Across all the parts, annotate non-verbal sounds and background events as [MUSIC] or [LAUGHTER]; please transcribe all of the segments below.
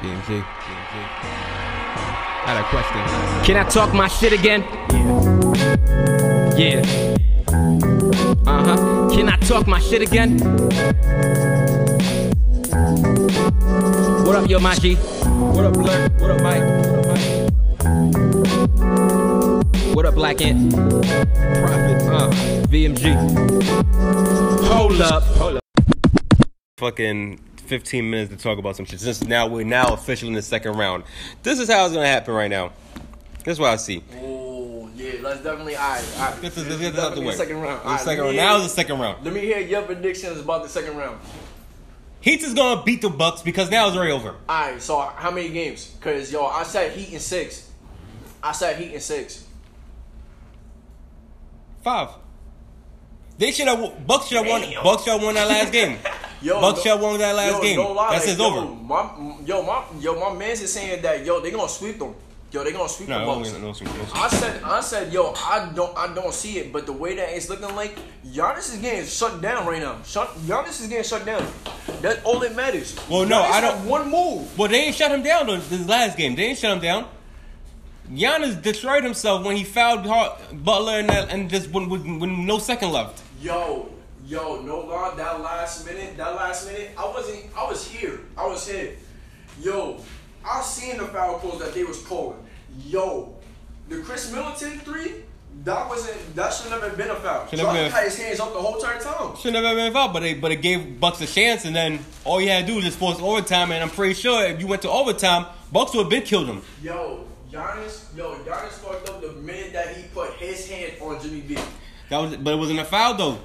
BMG. I had a question. Can I talk my shit again? Yeah. Yeah. Uh huh. Can I talk my shit again? What up, yo, Maji? What up, Blur? What up, Mike? What up, Mike? What up, Black Ant? Prophet. Uh, VMG. Hold up. Hold up. fucking 15 minutes to talk about some shit. Since now we're now officially in the second round. This is how it's gonna happen right now. This is what I see. Oh yeah, let's definitely. All right, all right. Let's get this out the way. Second round. The All right, second round. me Now is the second round. Let me hear your predictions about the second round. Heat is gonna beat the Bucks because now it's already over. All right, so how many games? Cause yo, I said Heat in six. I said Heat in six. Five. They should have. Bucks should have won. Bucks should have won that last [LAUGHS] game. Yo, Bucks no- should have won that last yo, game. lie, That's like, yo, over. My, yo, my, yo, my man's is saying that yo, they gonna sweep them. Yo, they gonna sweep No, the Bucks. no, no, no, no. I said, I said, yo, I don't, I don't see it, but the way that it's looking like, Giannis is getting shut down right now. Shut, Giannis is getting shut down. That's all that matters. Well, no, I don't- One move. Well, they ain't shut him down though, this last game. They ain't shut him down. Giannis destroyed himself when he fouled Butler and, that, and just when, when, when no second left. Yo, yo, no lie, that last minute, that last minute, I wasn't, I was here, I was here. Yo, I seen the foul calls that they was calling. Yo, the Khris Middleton three, that wasn't, that should never been a foul. Should never been- had his hands up the whole entire time. Should never been involved, but they but it gave Bucks a chance, and then all you had to do was just force overtime. And I'm pretty sure if you went to overtime, Bucks would have been killed him. Yo, Giannis, yo, Giannis fucked up the minute that he put his hand on Jimmy B. That was, but it wasn't a foul though.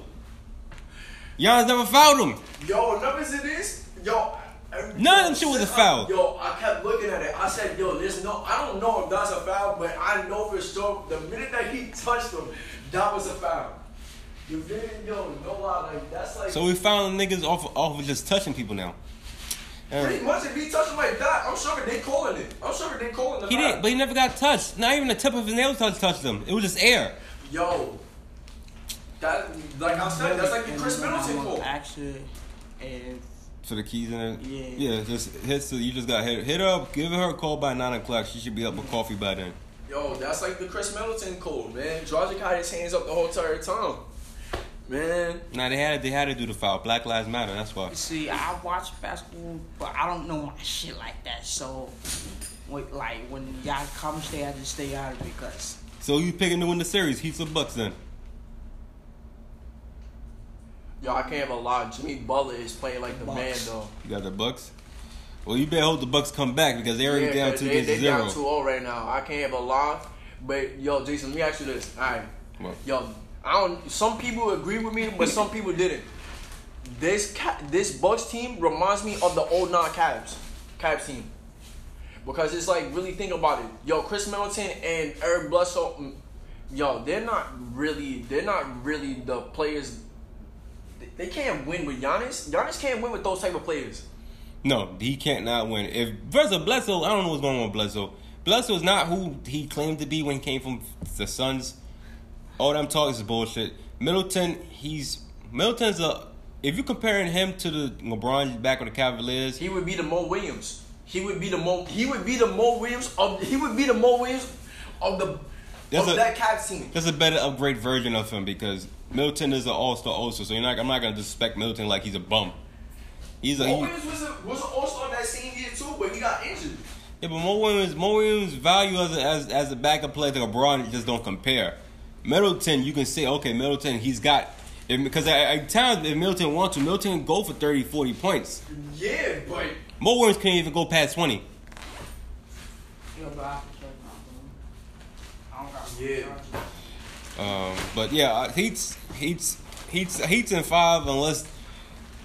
Giannis never fouled him. Yo, numbers it is, yo. None of them shit was a foul. Yo, I kept looking at it. I said, yo, there's no, I don't know if that's a foul, but I know for sure the minute that he touched him, that was a foul. You didn't, yo, no lie, like, that's like, So we found the niggas off off of just touching people now. pretty And much if he touched him like that, I'm sure they calling it. I'm sure they calling the he foul. didn't, but he never got touched. Not even the tip of his nail touched touched him. It was just air. Yo, that, like I said, that's like the Khris Middleton call. Actually, and So the keys in it. Yeah. Yeah, just hit. So you just got hit. Hit up. Give her a call by nine o'clock. She should be up with coffee by then. Yo, that's like the Khris Middleton call, man. Dragic had his hands up the whole entire time. Man, Nah, they had to, they had to do the foul. Black Lives Matter. That's why. see, I watch basketball, but I don't know my shit like that. So, wait, like when y'all come stay, I just stay out of it because So you picking to win the series? Heat or Bucks then? Yo, I can't even lie. Jimmy Butler is playing like the Bucks. man, though. You got the Bucks. Well, you better hope the Bucks come back because they're already down two they, against they zero. down 2-0 right now. I can't even lie. But yo, Jason, let me ask you this. All right, What? yo, I don't. Some people agree with me, but some people didn't. This ca- this Bucks team reminds me of the old non Cavs, Cavs team, because it's like really think about it. Yo, Khris Middleton and Eric Bledsoe, mm, yo, they're not really, they're not really the players. They- can't win with Giannis. Giannis can't win with those type of players. No, he can't not win. If versus Bledsoe, I don't know what's going on with Bledsoe. Is not who he claimed to be when he came from the Suns. All them talk is bullshit. Middleton, he's Middleton's a. If you're comparing him to the LeBron back with the Cavaliers, He would be the Mo Williams. He would be the Mo. He would be the Mo Williams of. He would be the Mo Williams of the There's of a- that Cavs team. there's a better upgrade version of him because Milton is an All Star also. So you're not. I'm not gonna disrespect Milton like he's a bum. He's a. Mo He, Williams was a, was an All Star that same year too, but he got injured. Yeah, but Mo Williams, Mo Williams' value as a, as as a backup player to LeBron just don't compare. Middleton, you can say, okay, Middleton, he's got if, because at, times if Middleton wants to, Middleton can go for 30, 40 points. Yeah, but Mo Williams can't even go past twenty. yo, bro, I can check my phone. I don't got Yeah. Um, but yeah, Heat's Heat's Heat's Heat's in five unless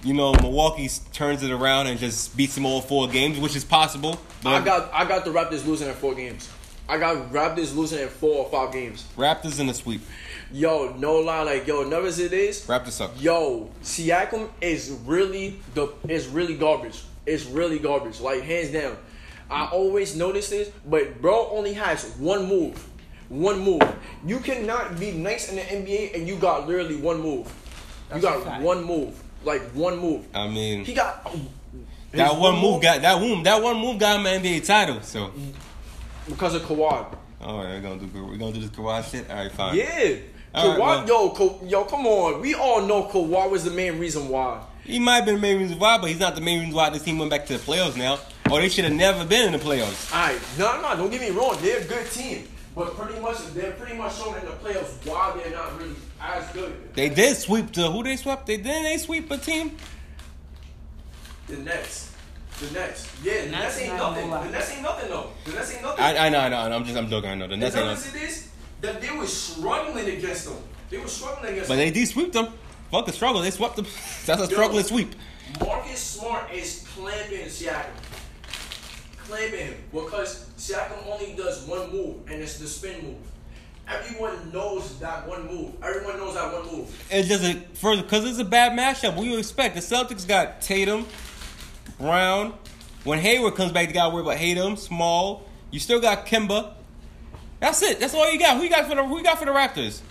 you know Milwaukee turns it around and just beats them all four games, which is possible. But I got I got the Raptors losing in four games. I got Raptors losing in four or five games. Raptors in the sweep. Yo, no lie, like yo, nervous it is. Raptors suck. Yo, Siakam is really the is really garbage. It's really garbage, like hands down. I always notice this, but bro only has one move, one move. You cannot be nice in the NBA and you got literally one move. That's you got one move, like one move. I mean, He got That one one move move- got that one that one move got him an NBA title. So, because of Kawhi. all right, we're gonna do we're gonna do this Kawhi shit. All right, fine. Yeah. All Kawhi, right, well- yo, Ka- yo, come on. We all know Kawhi was the main reason why. He might have been the main reason why, but he's not the main reason why this team went back to the playoffs now. Or they should have never been in the playoffs. All right, no, no, don't get me wrong. They're a good team, but pretty much they're pretty much shown in the playoffs why they're not really as good. They did sweep the who they swept. They didn't they sweep a team. The Nets, the Nets, yeah, the Nets Nets ain't nothing. gonna. The Nets ain't nothing though. The Nets ain't nothing. I I know I know I know. I'm just I'm joking. I know the The Nets ain't. difference it is that they were struggling against them. They were struggling against But them. they did sweep them. Fuck the struggle. They swept them. [LAUGHS] That's a struggling sweep. Marcus Smart is clamping Siakam. Clamping him because Siakam only does one move, and it's the spin move. Everyone knows that one move. Everyone knows that one move. It's just a first because it's a bad matchup. What you expect? The Celtics got Tatum, Brown. When Hayward comes back, you got to worry about Tatum, Small. You still got Kemba. That's it. That's all you got. Who you got for the Who you got for the Raptors?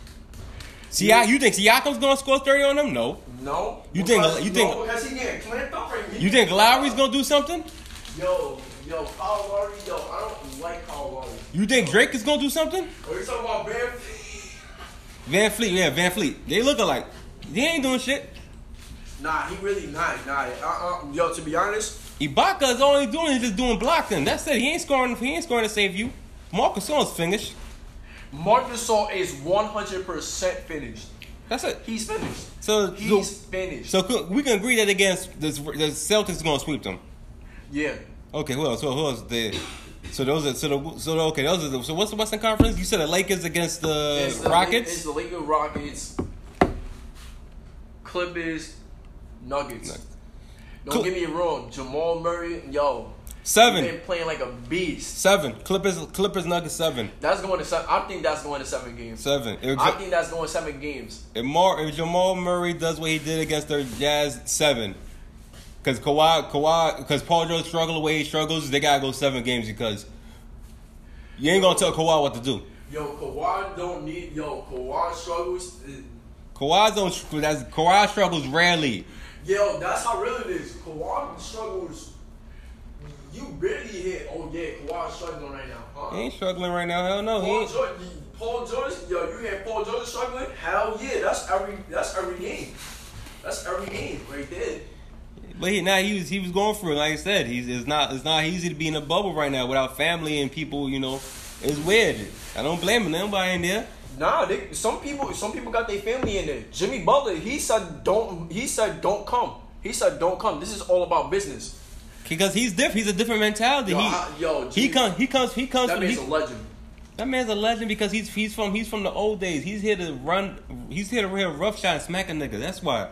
Siak, you think Siakam's gonna score thirty on them? No. No. You think- you think- No, because he getting clamped up right You think Lowry's gonna do something? Yo, yo, Kyle Lowry, yo, I don't like Kyle Lowry. You think Drake is gonna do something? Are you talking about VanVleet? Van Fleet, yeah, VanVleet. They look alike. He ain't doing shit. Nah, he really not. Nah, uh, uh, yo, to be honest, Ibaka is all he doing is just doing blocking. That's it. He ain't scoring. He ain't scoring to save you. Marcus Gasol's finished. Marcus is 100% finished. That's it. He's finished. So, He's so, finished. so we can agree that against the, the Celtics is gonna sweep them. yeah. Okay, who else? Who, who else? The, so those are so the, so the, okay those are the, so what's the Western Conference? You said the Lakers against the It's Rockets. It's the Lakers, Rockets, Clippers, Nuggets. Don't Cool. get me wrong, Jamal Murray, yo, seven, been playing like a beast. seven. Clippers, Clippers, Nuggets, seven, That's going to seven. I think that's going to seven games. seven. If, I think that's going seven games. if, Mar, if Jamal Murray does what he did against their Jazz, seven. Because Kawhi, Kawhi, because Paul George struggled the way he struggles, they gotta go seven games because you ain't gonna tell Kawhi what to do. Yo, Kawhi don't need. Yo, Kawhi struggles. Kawhi don't. That's Kawhi struggles rarely. Yo, that's how real it is. Kawhi struggles. You barely hit. Oh yeah, Kawhi's struggling right now. Huh? He ain't struggling right now. Hell no, he Paul ain't. George, Paul George, yo, you hear Paul George struggling? Hell yeah, that's every that's every game. That's every game right there. But he, now he was he was going through it. Like I said, he's it's not it's not easy to be in a bubble right now without family and people. You know, it's weird. I don't blame him. Nobody in there. Nah, they, some people some people got their family in there. Jimmy Butler, he said don't he said don't come. He said don't come. This is all about business. Because he's different. He's a different mentality. Yo, he I- yo, he comes he comes he comes That from man's he, a legend. that man's a legend because he's he's from he's from the old days. He's here to run. He's here to real rough shot and smack a nigga. That's why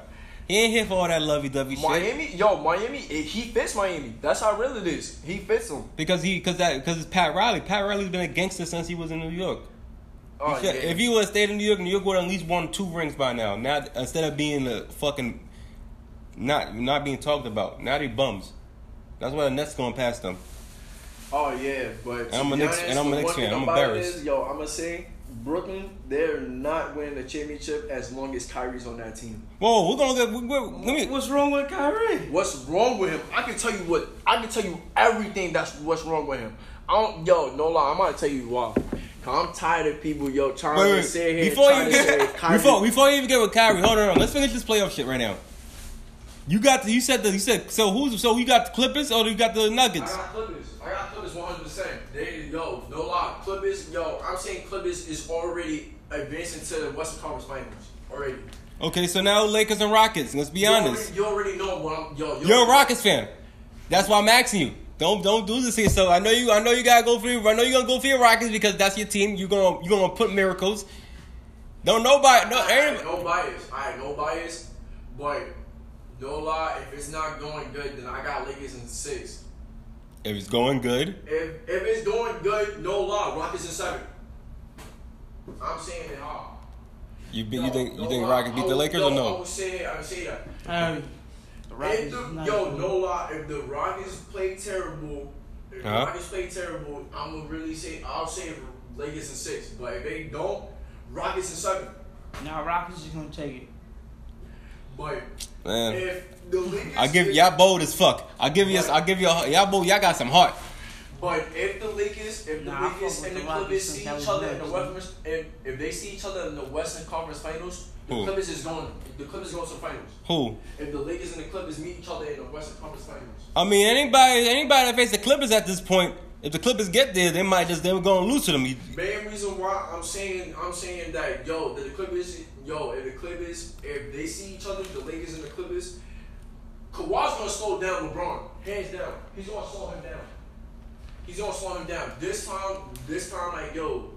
he ain't here for all that lovey dovey shit. Miami, yo, Miami, eh, he fits Miami. That's how real it is. He fits them. Because he because that because it's Pat Riley. Pat Riley's been a gangster since he was in New York. Oh, Yeah, yeah. If you would have stayed in New York, New York would have at least won two rings by now. Now instead of being the fucking not not being talked about, now they bums. That's why the Nets going past them. Oh yeah, but And I'm a Knicks- honest, and I'm a Knicks fan. I'm embarrassed. is, yo, I'm gonna say Brooklyn, they're not winning the championship as long as Kyrie's on that team. Whoa, we're gonna get. We, we, let me. What's wrong with Kyrie? What's wrong with him? I can tell you what. I can tell you everything that's what's wrong with him. I don't, yo, no lie. I'm gonna tell you why. Cause I'm tired of people, yo, trying Wait, to sit here Before you get Kyrie. before before you even get with Kyrie, hold on, let's finish this playoff shit right now. You got the, you said the you said so who's so you got the Clippers or you got the Nuggets? I got Clippers. I got Clippers 100. percent Yo, no lie. Clippers, yo, I'm saying Clippers is already advancing to the Western Conference Finals already. Okay, so now Lakers and Rockets. Let's be You honest. already, you already know what I'm. Yo, You're a Rockets fan. That's why I'm asking you. Don't don't do this here. So I know you. I know you gotta go for. your- I know you're gonna go for your Rockets because that's your team. You're gonna you're gonna put miracles. Don't nobody. No, I ain't- no bias. I no bias, but no lie. If it's not going good, then I got Lakers in six. If it's going good, If if it's going good, no lie. Rockets in seven. I'm saying it all. you be, No, you think you no think lie. Rockets beat the would- Lakers no, or I no? would say I would say that. Um, the Rockets If the, is not yo, good. no lie. If the Rockets play terrible, if Uh-huh. the Rockets play terrible, I'm gonna really say I'll say Lakers in six. But if they don't, Rockets in seven. Now Rockets is gonna take it. But Man. if the Lakers, I give y'all bold as fuck. I give you. I give you. Y'all bold. Y'all got some heart. But if the Lakers, if the Nah, I Lakers and the the Clippers see each other in the Western, if, if they see each other in the Western Conference Finals, the Who? Clippers is going. The Clippers going to the finals. Who? If the Lakers and the Clippers meet each other in the Western Conference Finals. I mean, anybody. Anybody that face the Clippers at this point, if the Clippers get there, they might just they were going to lose to them. Main reason why I'm saying I'm saying that yo the Clippers yo if the Clippers if they see each other the Lakers and the Clippers, Kawhi's gonna slow down LeBron hands down. He's gonna slow him down. He's gonna slow him down. This time this time like yo.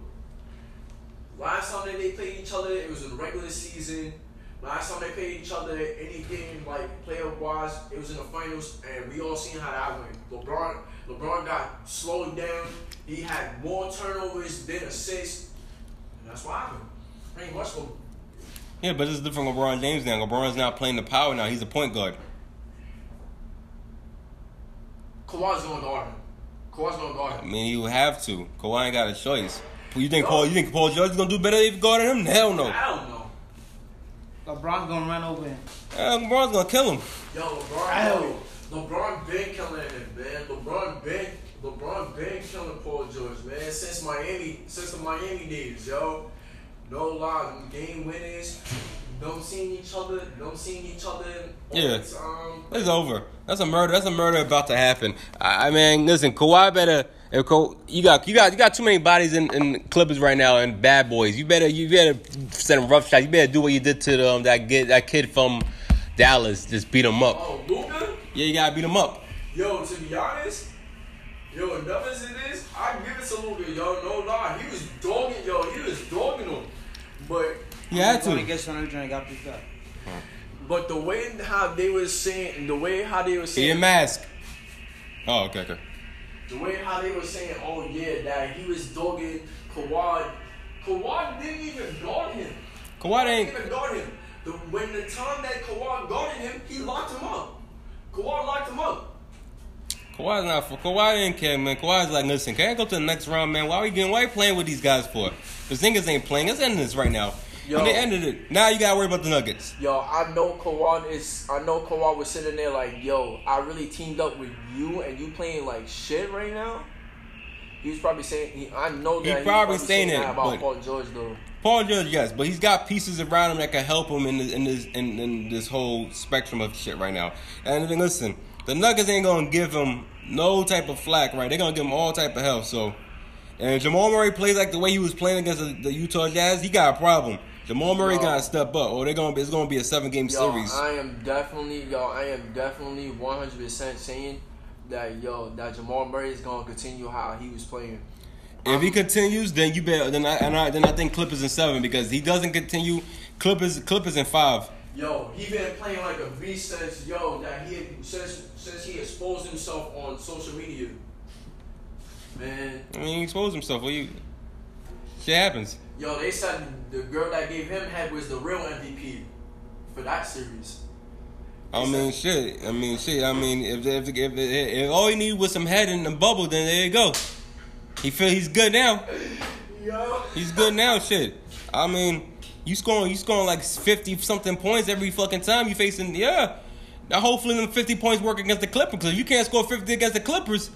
Last time that they played each other, it was in the regular season. Last time they played each other, any game like player wise, it was in the finals, and we all seen how that went. LeBron, LeBron got slowed down. He had more turnovers than assists, and that's what happened. Pretty much. Yeah, but it's different. LeBron James now. LeBron's not playing the power now. He's a point guard. Kawhi's gonna guard him. Kawhi's gonna guard him. I him. mean, you have to. Kawhi ain't got a choice. You think Paul? You think Paul George is gonna do better if guarding him? Hell no. I don't know. LeBron's gonna run over him. Uh, LeBron's gonna kill him. Yo, LeBron, yo, LeBron been killing him, man. LeBron been, LeBron been killing Paul George, man. Since Miami, since the Miami days, yo. No lie, them game winners, them seeing each other, them seeing each other. Yeah. the time. It's over. That's a murder. That's a murder about to happen. I, I mean, listen, Kawhi better. If Ka- you got you got you got too many bodies in, in Clippers right now and bad boys. You better you better send them rough shots. You better do what you did to the, um, that get that kid from Dallas. Just beat him up. Oh, Luka? Yeah, you gotta beat him up. Yo, to be honest, yo, enough as it is, I give it to Luka, yo. No lie, he was dogging, yo, he was dogging him. But You had When he to. gets on the joint, got picked up. But the way how they was saying, the way how they were See your saying, mask. Oh, okay, okay. the way how they were saying, oh yeah, that he was dogging Kawhi. Kawhi didn't even guard him. Kawhi didn't ain't. even guard him. The, when the time that Kawhi guarded him, he locked him up. Kawhi locked him up. Kawhi's not for Kawhi didn't care, man. Kawhi's like, listen, can I go to the next round, man? Why are we getting? Why are you playing with these guys for? The Zingers ain't playing. Let's end this right now. Yo. And they ended it. Now you gotta worry about the Nuggets. Yo, I know Kawhi is. I know Kawhi was sitting there like, yo, I really teamed up with you, and you playing like shit right now. He was probably saying. He, I know that He he was probably saying that it, about Paul George though. Paul George, yes, but he's got pieces around him that can help him in this in this in, in this whole spectrum of shit right now. And then listen, the Nuggets ain't gonna give him no type of flack, right? They're gonna give him all type of help. So, and Jamal Murray plays like the way he was playing against the, the Utah Jazz, he got a problem. Jamal Murray Yo. gotta step up, oh, or they're gonna be, it's gonna be a seven game Yo, series. I am definitely, yo, I am definitely one hundred percent saying that, yo, that Jamal Murray is gonna continue how he was playing. If he continues, then you bet. Then I, and I then I think Clippers in seven because he doesn't continue. Clippers Clippers in five. Yo, he been playing like a beast since yo that he since since he exposed himself on social media. Man, I mean, he exposed himself. What you? Shit happens. Yo, they said the girl that gave him head was the real MVP for that series. I mean, shit. I mean, shit. I mean, if if, if, if, if all he needed was some head in the bubble, then there you go. He feel he's good now. [LAUGHS] Yo, He's good now. Shit. I mean, you scoring you scoring like fifty something points every fucking time you facing. Yeah. Now hopefully them fifty points work against the Clippers because you can't score fifty against the Clippers.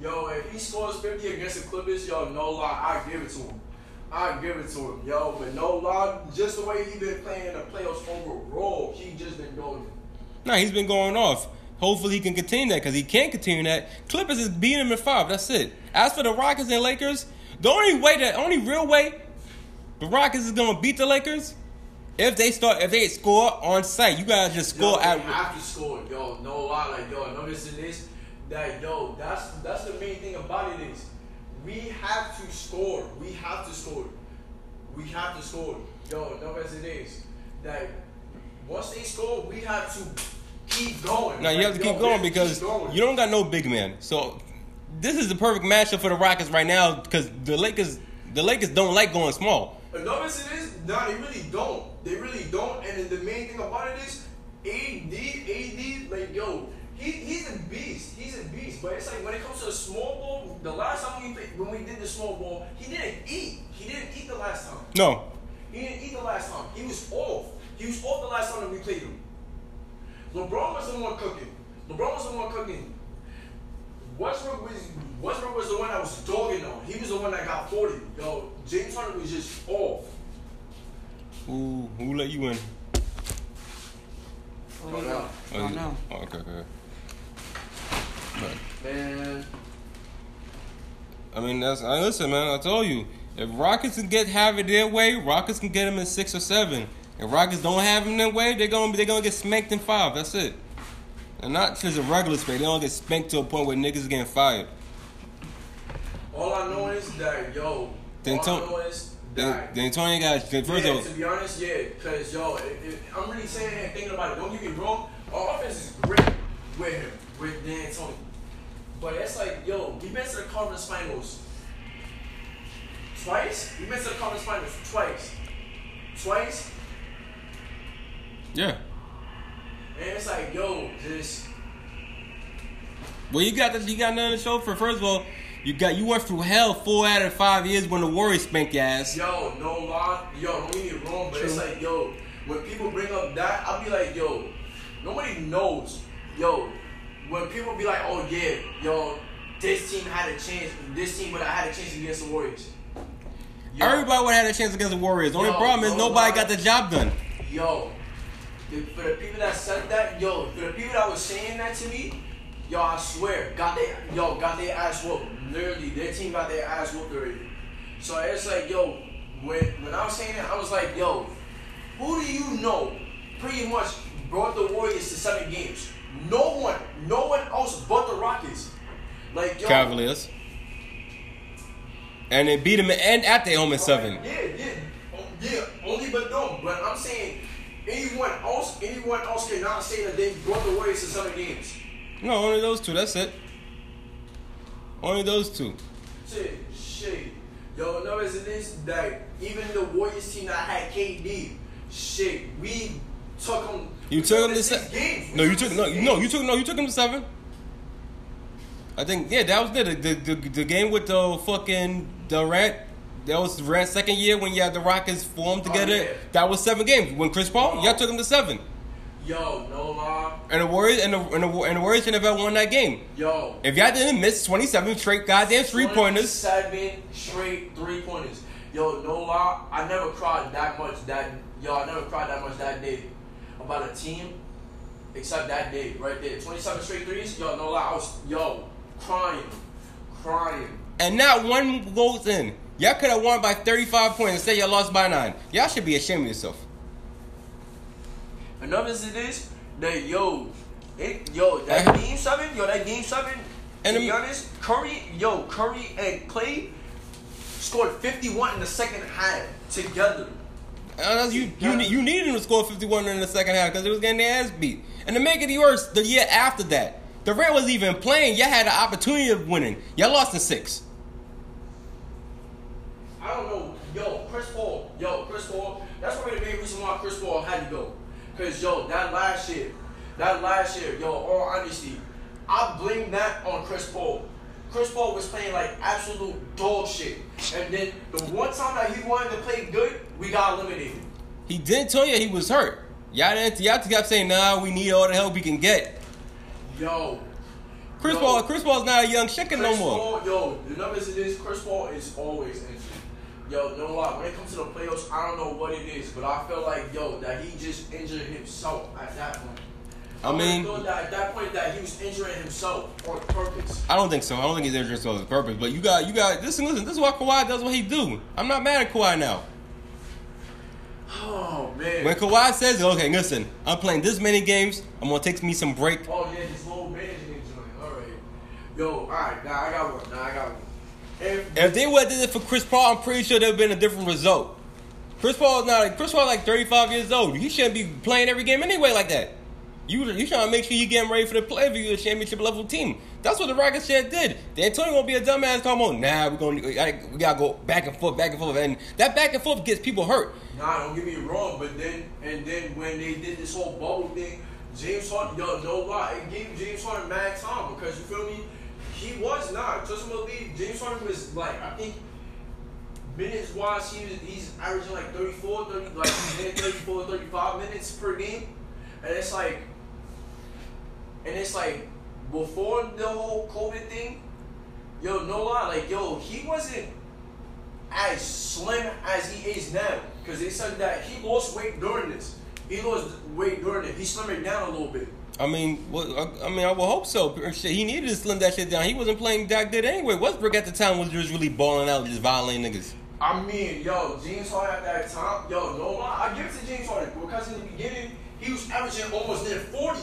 yo, if he scores fifty against the Clippers, yo, no lie, I give it to him. I give it to him, yo. But no lie, just the way he been playing the playoffs overall, he just been going. Nah, he's been going off. Hopefully he can continue that because he can't continue that. Clippers is beating him in five. That's it. As for the Rockets and Lakers, the only way that only real way the Rockets is gonna beat the Lakers if they start if they score on site. You gotta just score they at. have to score, yo. No lie, like yo, notice in this that yo, that's that's the main thing about it is we have to score. We have to score. We have to score. Yo, no as it is that once they score, we have to keep going. Now you have to Like, keep going because keep going. you don't got no big man. So this is the perfect matchup for the Rockets right now because the Lakers the Lakers don't like going small. But notice it is, nah, they really don't. They really don't. And the main thing about it is, AD, AD, like yo, he, he's a beast. He's a beast. But it's like when it comes to the small ball, the last time we played, when we did the small ball, he didn't eat. He didn't eat the last time. No, He didn't eat the last time. He was off. He was off the last time that we played him. LeBron was the one cooking. LeBron was the one cooking. Westbrook was Westbrook was the one that was dogging on. He was the one that got 40. Yo, James Harden was just off. Who who let you in? Oh, Oh, yeah. no. Oh, no. Oh, okay, okay. But, Man, I mean, that's I listen, man. I told you, if Rockets can get have it their way, Rockets can get them in six or seven. If Rockets don't have him their way, they're gonna they're gonna get spanked in five. That's it. And not just a regular spank. They don't get spanked to a point where niggas are getting fired. all I know is that yo. Then all I know is Then, that. then Antonio got first yeah, of all, to be honest, yeah, because yo, if, if, I'm really saying and thinking about it. Don't get me wrong, our offense is great with him, with D'Antoni. But it's like, yo, we been to the conference finals twice. We been to the conference finals twice, twice, yeah. and it's like, yo, just Well, you got the, you got nothing to show for. First of all, you got you went through hell four out of five years when the Warriors spanked your ass. Yo, no lie. Yo, don't get me wrong, but it's like, yo, when people bring up that, I'll be like, yo, nobody knows. Yo, when people be like, oh yeah, yo, this team had a chance, this team would have had a chance against the Warriors. Yo, Everybody would have had a chance against the Warriors. The only Yo, problem is no nobody got the job done. Yo, for the people that said that, yo, for the people that was saying that to me, yo, I swear, got their, yo, got their ass whooped. Literally, their team got their ass whooped already. So it's like, yo, when when I was saying that, I was like, yo, who do you know pretty much brought the Warriors to seven games? No one, no one else but the Rockets. Like, yo, Cavaliers. And they beat them and at their home in seven. Yeah, yeah, Oh, yeah. Only but them. But I'm saying anyone else, anyone else cannot say that they brought the Warriors to seven games. No, only those two. That's it. Only those two. Shit, shit. Yo, no, as it is that even the Warriors team that had KD, shit, we took them. You took him to seven. No, you took no, you- no, you took no, you took him to seven. I think yeah, that was. The the, the, the game with the fucking Durant. That was Durant's second year when you had the Rockets formed oh, together. yeah. That was seven games. When Chris Paul, y'all took him to seven. Yo, no lie. And the Warriors and the and the, and the Warriors should have won that game. Yo. If y'all didn't miss twenty seven straight goddamn three pointers. Seven straight three pointers. Yo, no lie, I never cried that much that yo, I never cried that much that day about a team except that day right there. Twenty seven straight threes. Yo, no lie, I was yo crying, crying. and not one goes in. Y'all could have won by 35 points and say y'all lost by nine. Y'all should be ashamed of yourself. Another it is that yo, it yo that game seven, yo that game seven. And to be honest, Curry, yo Curry and Clay scored fifty one in the second half together. Uh, you, you you needed them to score 51 in the second half because it was getting their ass beat. And to make it worse, the year after that, the Durant was even playing. Y'all had the opportunity of winning. Y'all lost in six. I don't know, yo, Chris Paul, yo, Chris Paul. That's probably the main reason why Chris Paul had to go. Cause yo, that last year, that last year, yo, all honesty, I blame that on Chris Paul. Chris Paul was playing like absolute dog shit, and then the one time that he wanted to play good, we got eliminated. He didn't tell you he was hurt. Y'all didn't. Y'all kept saying, "Nah, we need all the help we can get." Yo, Chris Yo. Paul, Chris Paul's not a young chicken no more. Paul, yo, the numbers it is, Chris Paul is always injured. Yo, no lie, when it comes to the playoffs, I don't know what it is, but I feel like, yo, that he just injured himself at that point. I mean- that at that point that he was injuring himself on purpose. I don't think so. I don't think he's injured on his purpose. But you got, you got. Listen, listen. This is why Kawhi does what he do. I'm not mad at Kawhi now. Oh man. When Kawhi says, "Okay, listen, I'm playing this many games. I'm gonna take me some break." oh yeah, his low management joint. All right. Yo, all right, now I got one. Now I got one. If, If they would have did it for Chris Paul, I'm pretty sure there would have been a different result. Chris Paul is not. Like Chris Paul like 35 years old. He shouldn't be playing every game anyway like that. You you trying to make sure you getting ready for the play for you a championship level team. That's what the Rockets shit did. D'Antoni won't be a dumbass talking about, nah, we're gonna we gotta, we gotta go back and forth, back and forth, and that back and forth gets people hurt. Nah, don't get me wrong, but then and then when they did this whole bubble thing, James Harden, yo, no lie, it gave James Harden mad time because you feel me? He was not. Trust me, James Harden was like I think minutes wise, he was, he's averaging like 34, 30, like near 34, 35 minutes per game. And it's like, and it's like, before the whole COVID thing, yo, no lie, like, yo, he wasn't as slim as he is now. Because they said that he lost weight during this. He lost weight during it. He slimmed it down a little bit. I mean, well, I, I mean, I would hope so. Shit, he needed to slim that shit down. He wasn't playing that good anyway. Westbrook at the time was just really balling out, just violating niggas. I mean, yo, James Harden at that time, yo, no lie, I give it to James Harden because in the beginning he was averaging almost near forty.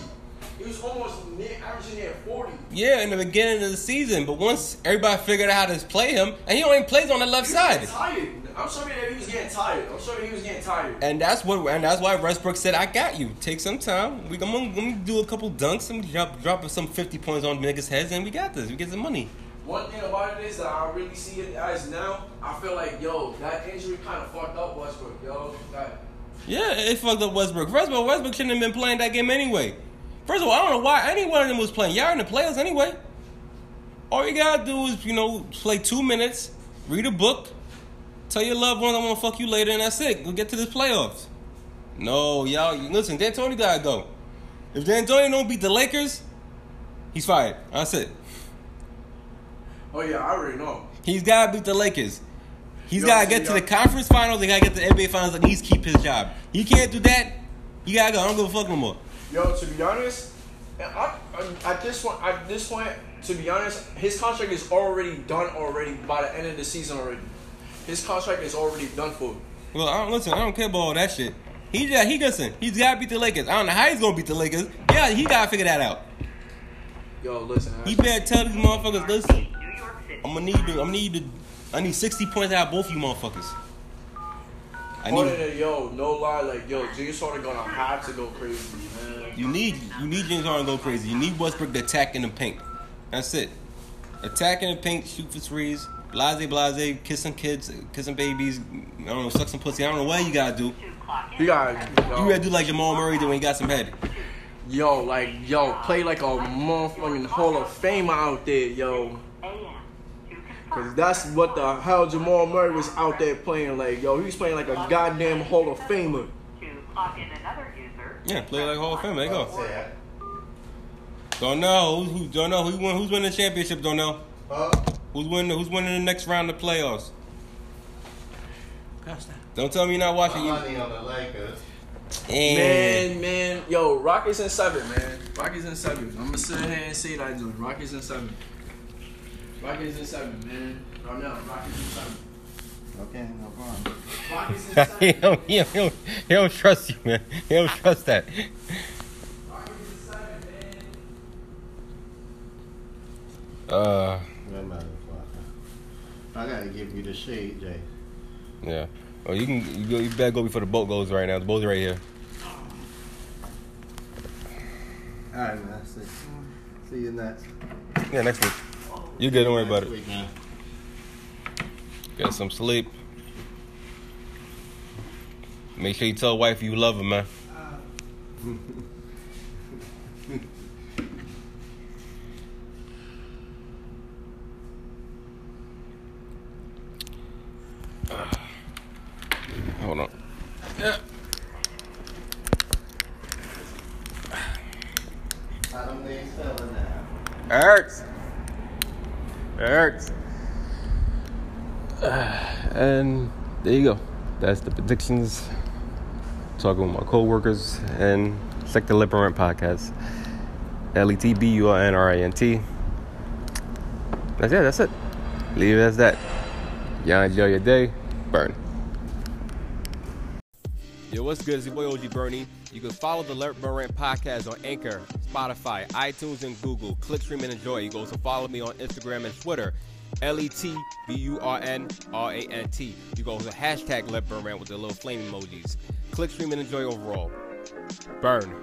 He was almost near averaging near forty. Yeah, in the beginning of the season, but once everybody figured out how to play him, and he only plays on the left side. tired. I'm sorry that he was getting tired. I'm sorry he was getting tired. And that's what, and that's why Westbrook said, "I got you. Take some time. We, I'm gonna, I'm gonna do a couple dunks and drop, drop some 50 points on niggas' heads, and we got this. We get some money." One thing about it is that I really see it as now. I feel like, yo, that injury kind of fucked up Westbrook, yo. That, Yeah, it fucked up Westbrook. First of all, Westbrook shouldn't have been playing that game anyway. First of all, I don't know why any one of them was playing. Y'all in the playoffs anyway. All you gotta do is, you know, play two minutes, read a book, tell your loved ones I wanna fuck you later, and that's it. Go get to the playoffs. No, y'all, listen, D'Antoni gotta go. If D'Antoni don't beat the Lakers, he's fired. That's it. oh yeah, I already know. He's gotta beat the Lakers. He's Yo, gotta so get to the conference finals. He gotta get to the NBA finals, and he's keep his job. He can't do that. You gotta go. I don't give a fuck no more. Yo, to be honest, I, I, at this point, at this point, to be honest, his contract is already done already by the end of the season already. His contract is already done for. Well, I don't listen. I don't care about all that shit. He just he listen. He's gotta beat the Lakers. I don't know how he's gonna beat the Lakers. Yeah, he gotta figure that out. Yo, listen. He better tell these motherfuckers, listen. I'm gonna need to. I'm gonna need to. I need 60 points out of both you motherfuckers. I need. than yo, no lie, like yo, James Harden gonna have to go crazy, man. You need. You need James Harden to go crazy. You need Westbrook to attack in the paint. That's it. Attack in the paint, shoot for threes. Blase, blase, kissing kids, kissing babies. I don't know, suck some pussy. I don't know what you gotta do. You got You yo, gotta do like Jamal Murray did when he got some head. yo, like yo, play like a motherfucking Hall of Famer out there, yo. Cause that's what the hell Jamal Murray was out there playing like, yo. He was playing like a goddamn Hall of Famer. To clock in another user. Yeah, play like Hall of Fame. There you go. Say. Don't know who, who don't know who win, who's winning the championship. Don't know Huh? who's winning who's winning the next round of playoffs. Don't tell me you're not watching. You Money on the Lakers. Man, man, yo, Rockets in seven, man. Rockets in seven. I'm gonna sit here and say that, joint. Rockets in seven. Rockets in seven, man. Right now, Rockets in seven. Okay, no problem. Rockets [LAUGHS] in he, seven. don't, he, don't, he, don't, he don't trust you, man. He don't trust that. Rockets in seven, man. Uh, I gotta give you the shade, Jay. yeah. Well, you can you, go, you better go before the boat goes right now. The boat's right here. All right, man. See, see you next. Yeah, next week. You good? Don't worry about it. Get some sleep. Make sure you tell wife you love her, man. Hold on. How them things feeling now? It hurts. It hurts. [SIGHS] And there you go. That's the predictions. Talking with my coworkers and Sector Lip and Rent podcast. L E T B U R N R I N T. That's it. That's it. Leave it as that. Y'all enjoy your day. Burn. Yo, what's good? It's your boy OG Bernie. You can follow the Let Burn Rant podcast on Anchor, Spotify, iTunes, and Google. Click, stream, and enjoy. You can also follow me on Instagram and Twitter. L E T B U R N R A N T. You can also hashtag Let Burn Rant with the little flame emojis. Click, stream, and enjoy overall. Burn.